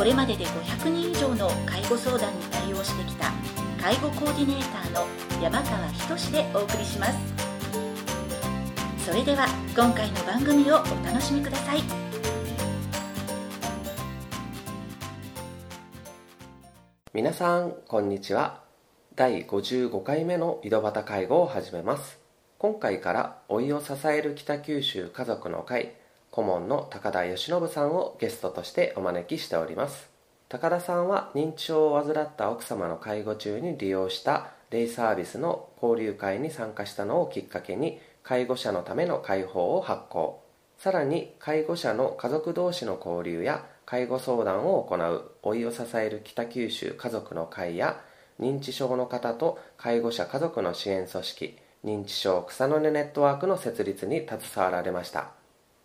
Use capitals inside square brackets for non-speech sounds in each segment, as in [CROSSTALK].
これまでで500人以上の介護相談に対応してきた介護コーディネーターの山川仁でお送りします。それでは今回の番組をお楽しみください。皆さんこんにちは。第55回目の井戸端介護を始めます。今回から老いを支える北九州家族の会顧問の高田義信さんをゲストとしてお招きしております。高田さんは認知症を患った奥様の介護中に利用したデイサービスの交流会に参加したのをきっかけに介護者のための解放を発行。さらに介護者の家族同士の交流や介護相談を行う老いを支える北九州家族の会や認知症の方と介護者家族の支援組織認知症草の根ネットワークの設立に携わられました。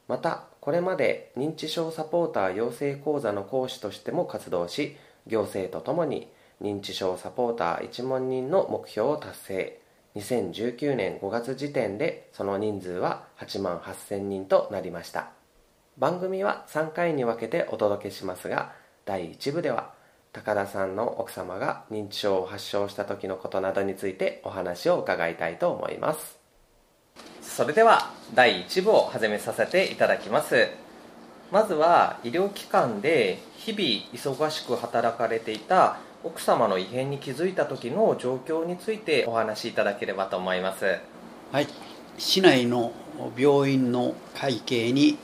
またこれまで認知症サポーター養成講座の講師としても活動し行政とともに認知症サポーター1万人の目標を達成。2019年5月時点でその人数は8万8000人となりました。番組は3回に分けてお届けしますが第1部では高田さんの奥様が認知症を発症した時のことなどについてお話を伺いたいと思います。それでは第1部を始めさせていただきます。まずは医療機関で日々忙しく働かれていた奥様の異変に気づいた時の状況についてお話しいただければと思います。はい。市内の病院の会計に、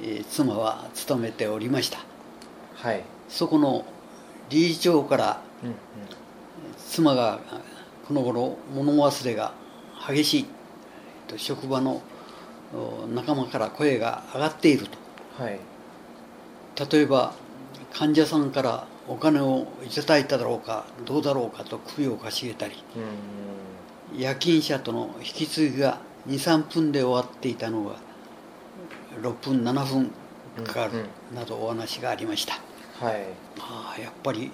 えー妻は勤めておりました。はい、そこの理事長からうんうん、妻がこの頃物忘れが激しいと職場のお仲間から声が上がっているはい。と例えば患者さんからお金をいただいただろうかどうだろうかと首をかしげたり。うん。夜勤者との引き継ぎが23分で終わっていたのが6分7分かかるうんなどお話がありました、はい。ああやっぱり、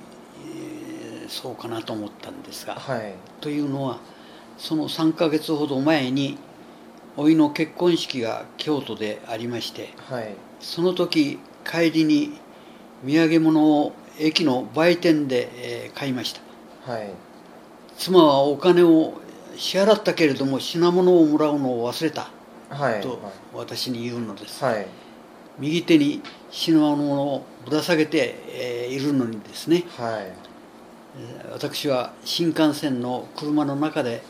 えーそうかなと思ったんですが、はい。というのはその3ヶ月ほど前に甥の結婚式が京都でありましてはい。その時帰りに土産物を駅の売店で、えー買いました。はい。妻はお金を支払ったけれども品物をもらうのを忘れたはい。と私に言うのです、はい。右手に品物をぶら下げて、えーいるのにですね。はい。えー私は新幹線の車の中で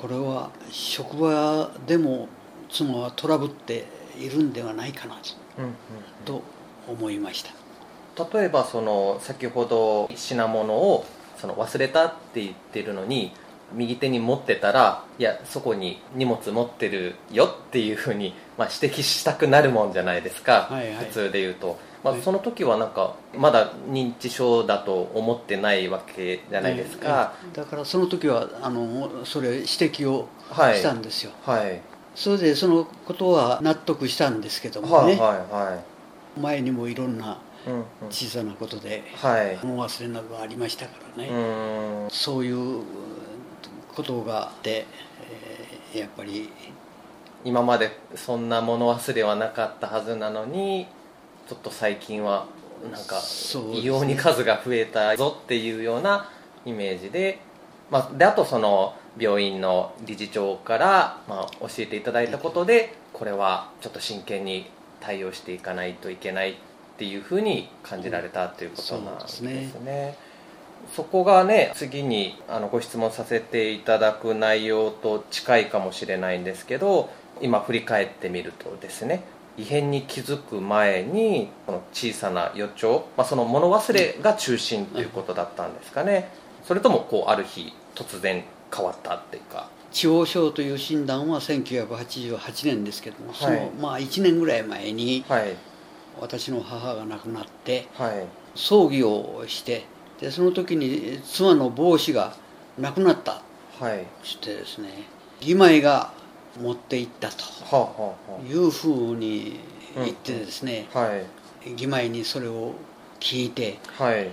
これは職場でも妻はトラブっているんではないかなと思いました。例えばその先ほど品物をその忘れたって言ってるのに右手に持ってたらいやそこに荷物持ってるよっていうふうに、まあ、指摘したくなるもんじゃないですか、はいはい。普通で言うと、まあは、いその時はなんかまだ認知症だと思ってないわけじゃないですか、えーだからその時はあのそれ指摘をはい。したんですよ、はい。それでそのことは納得したんですけどもね、はいはいは前にもいろんないうんうん。小さなことではい。物忘れなどがありましたからね、そういうことがあって、えーやっぱり。今までそんな物忘れはなかったはずなのにちょっと最近はなんか異様に数が増えたぞっていうようなイメージで,、まあ、であとその病院の理事長から、まあ、教えていただいたことでこれはちょっと真剣に対応していかないといけないっていうふうに感じられたということなんですそうね。ですね。そこがね次にあのご質問させていただく内容と近いかもしれないんですけど今振り返ってみるとですね異変に気づく前にこの小さな予兆、まあ、その物忘れが中心ということだったんですかね。それともこうある日突然変わったっていうか。地方症という診断は1988年ですけども、そのはいまあ1年ぐらい前にはい。私の母が亡くなってはい。葬儀をしてでその時に妻の帽子がなくなったはい。してですね義妹が持って行ったというふうに言ってですね、あはい。義妹にそれを聞いてはい。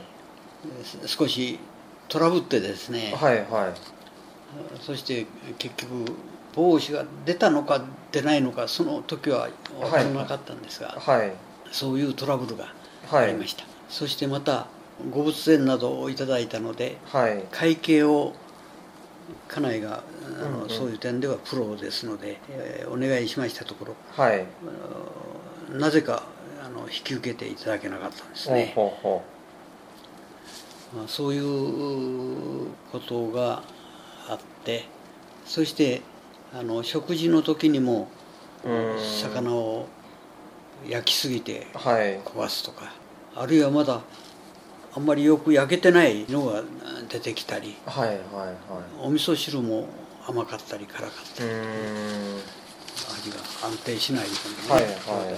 少しトラブってですね、はいはい。そして結局帽子が出たのか出ないのかその時は分からなかったんですが、はい。そういうトラブルがはい。ありました、そしてまたご仏前などをいただいたのではい。会計を家内があの、うんうん。そういう点ではプロですので、えーお願いしましたところはい。なぜかあの引き受けていただけなかったんですね、ほうほまあ、そういうことがあってそしてあの食事の時にも魚を焼きすぎてはい。壊すとかあるいはまだあんまりよく焼けてないのが出てきたりはいはいはい。お味噌汁も甘かったり辛かったり。味が安定しないようなはいね。はい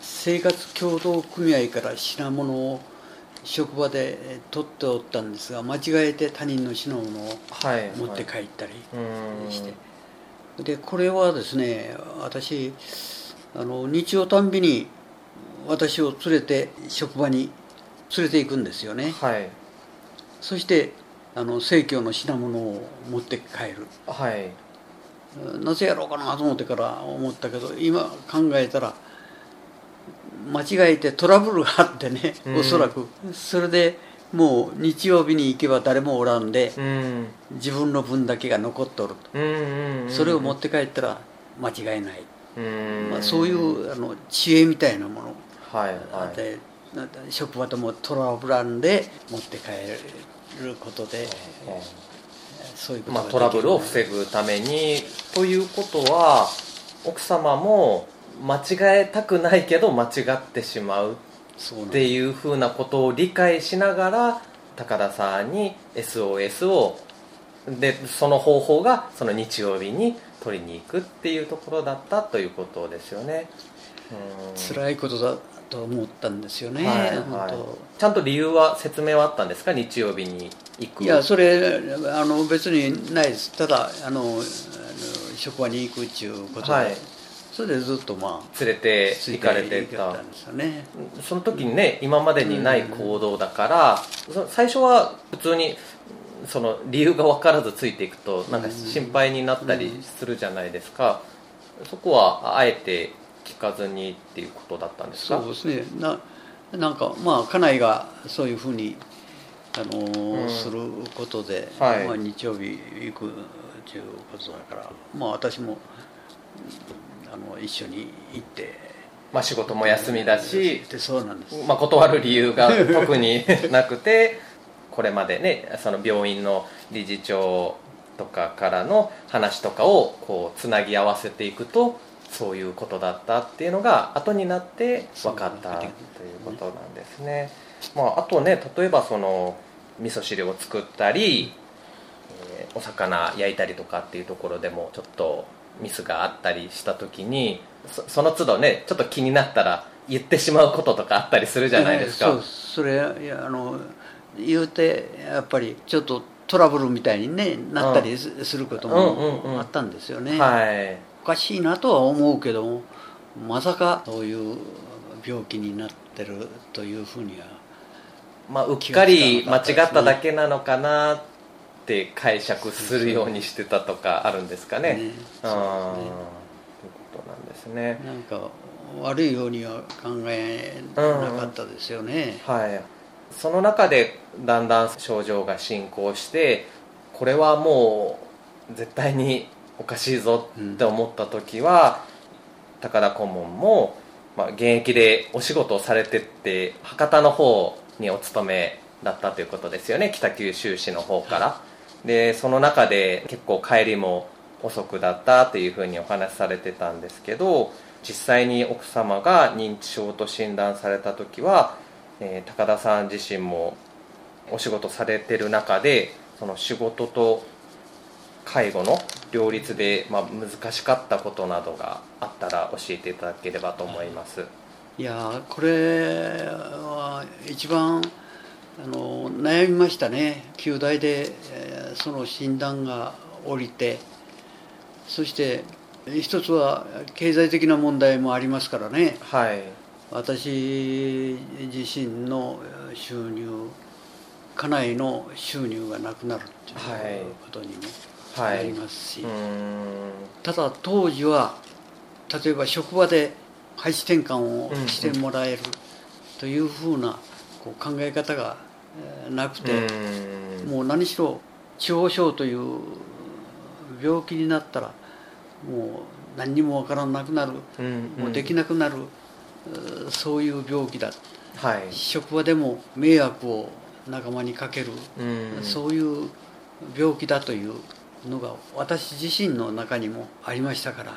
生活協同組合から品物を職場でえー取っておったんですが間違えて他人の品物をはい持って帰ったりうーん。して、でこれはですね私あの日曜たんびに私を連れて職場に連れて行くんですよね。はい。そしてあの生協の品物を持って帰る。はい。なぜやろうかなと思ってから思ったけど今考えたら間違えてトラブルがあってね、うん。おそらく。それでもう日曜日に行けば誰もおらんでうん。自分の分だけが残っとると。それを持って帰ったら間違いない、うーん。まあ、そういうあの知恵みたいなものはいはい職場ともトラブらんで持って帰ることでそういうことまあ、がトラブルを防ぐためにということは奥様も間違えたくないけど間違ってしまうっていうふうなことを理解しながら高田さんに SOS をでその方法がその日曜日に取りに行くっていうところだったということですよね。うん。辛いことだと思ったんですよね、はい本はい。当。ちゃんと理由は説明はあったんですか？日曜日に行く。いやそれあの別にないです。ただあの職場に行くっていうことで、はい。それでずっとまあ連れて行かれて行たんですよね。その時にね今までにない行動だから、そ最初は普通にその理由が分からずついていくとなんか心配になったりするじゃないですか、そこはあえて聞かずにっていうことだったんですか？そうですね。ななんかまあ家内がそういうふうにあのーうん。することで、はい。まあ、日曜日行くっていうことだからまあ私もうんあの一緒に行ってまあ、仕事も休みだし、まあ、断る理由が特に [LAUGHS] なくてこれまでねその病院の理事長とかからの話とかをこうつなぎ合わせていくとそういうことだったっていうのが後になって分かったということなんですね、まあ、あとね例えばその味噌汁を作ったり、えーお魚焼いたりとかっていうところでもちょっとミスがあったりした時にそその都度ねちょっと気になったら言ってしまうこととかあったりするじゃないですか、そうそれいやあの言うてやっぱりちょっとトラブルみたいに、ね、なったりすすることうんうんうん。もあったんですよね、はいおかしいなとは思うけどもまさかそういう病気になってるというふうには。まあうっかり間違っただけなのかなって解釈するようにしてたとかあるんですかね。ねああそうということなんですね。なんか悪いようには考えなかったですよね、はい。その中でだんだん症状が進行してこれはもう絶対におかしいぞって思った時は、高田顧問も、まあ、現役でお仕事をされてって博多の方にお勤めだったということですよね。北九州市の方から、でその中で結構帰りも遅くだったというふうにお話しされてたんですけど実際に奥様が認知症と診断された時は、えー高田さん自身もお仕事されてる中でその仕事と介護の両立で、まあ、難しかったことなどがあったら教えていただければと思います。い。やこれは一番あの悩みましたね。旧大で、えーその診断が下りて。そして一つは経済的な問題もありますからね。はい。私自身の収入家内の収入がなくなるってはい。いうことにもはない。りますし、ただ当時は例えば職場で配置転換をしてもらえるというふうなこう考え方がえーなくて、もう何しろ地方症という病気になったらもう何にもわからなくなる、うん。もうできなくなる、そういう病気だ。はい。職場でも迷惑を仲間にかける、うん。そういう病気だというのが私自身の中にもありましたから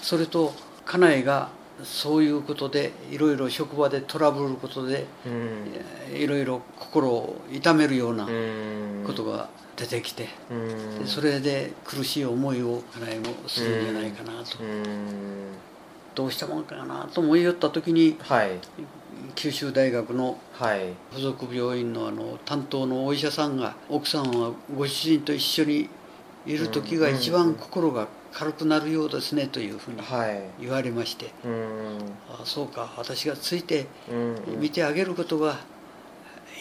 それと家内がそういうことでいろいろ職場でトラブルことでうん。いろいろ心を痛めるようなうん。ことが出てきてそれで苦しい思いを家内もするんじゃないかなと。うん。どうしたもんかなと思いよった時にはい。九州大学のはい。附属病院のあの担当のお医者さんが奥さんはご主人と一緒にいる時が一番心が軽くなるようですねというふうにはい。言われまして。うん。ああそうか。私がついてうん。見てあげることが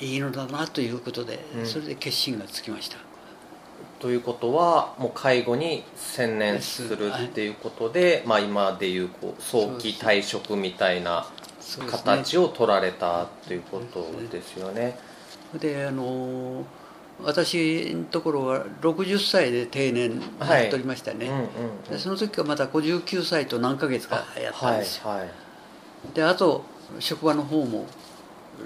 いいのだなということでうん。それで決心がつきました。ということはもう介護に専念するっていうことで、まあ、今でいうこう早期退職みたいな形を取られたということですよね。であの私のところは60歳で定年はいやっておりましたね、うんうんうん。でその時はまた59歳と何ヶ月かやったんですよ、はいはいであと職場の方も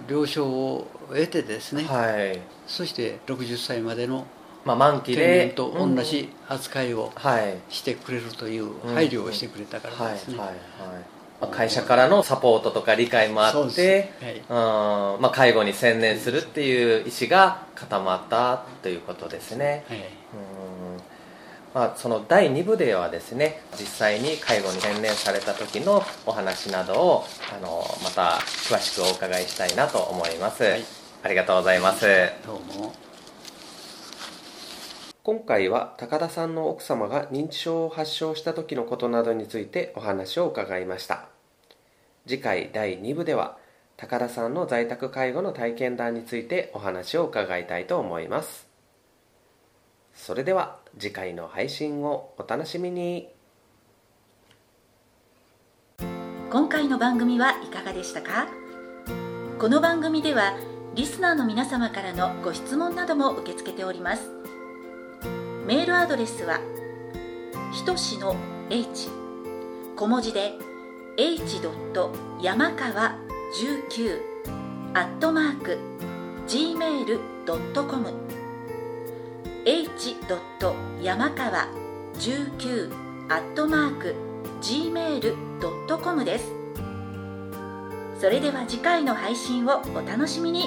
了承を得てですね、はい。そして60歳までのまあ、満期定で年と同じ扱いをはい。してくれるといううん配慮をしてくれたかはいはいらですね、はいまあ会社からのサポートとか理解もあってはい。うんまあ、介護に専念するっていう意思が固まったということですね。はい。うん。まあ、その第2部ではですね実際に介護に専念された時のお話などをあのまた詳しくお伺いしたいなと思います、はい。ありがとうございます。どうも。今回は高田さんの奥様が認知症を発症した時のことなどについてお話を伺いました次回第2部では高田さんの在宅介護の体験談についてお話を伺いたいと思います。それでは次回の配信をお楽しみに。今回の番組はいかがでしたか？この番組ではリスナーの皆様からのご質問なども受け付けております。メールアドレスはひとしの h 小文字で h. 山川19アットマーク gmail.com h. 山川19アットマーク gmail.com ですそれでは次回の配信をお楽しみに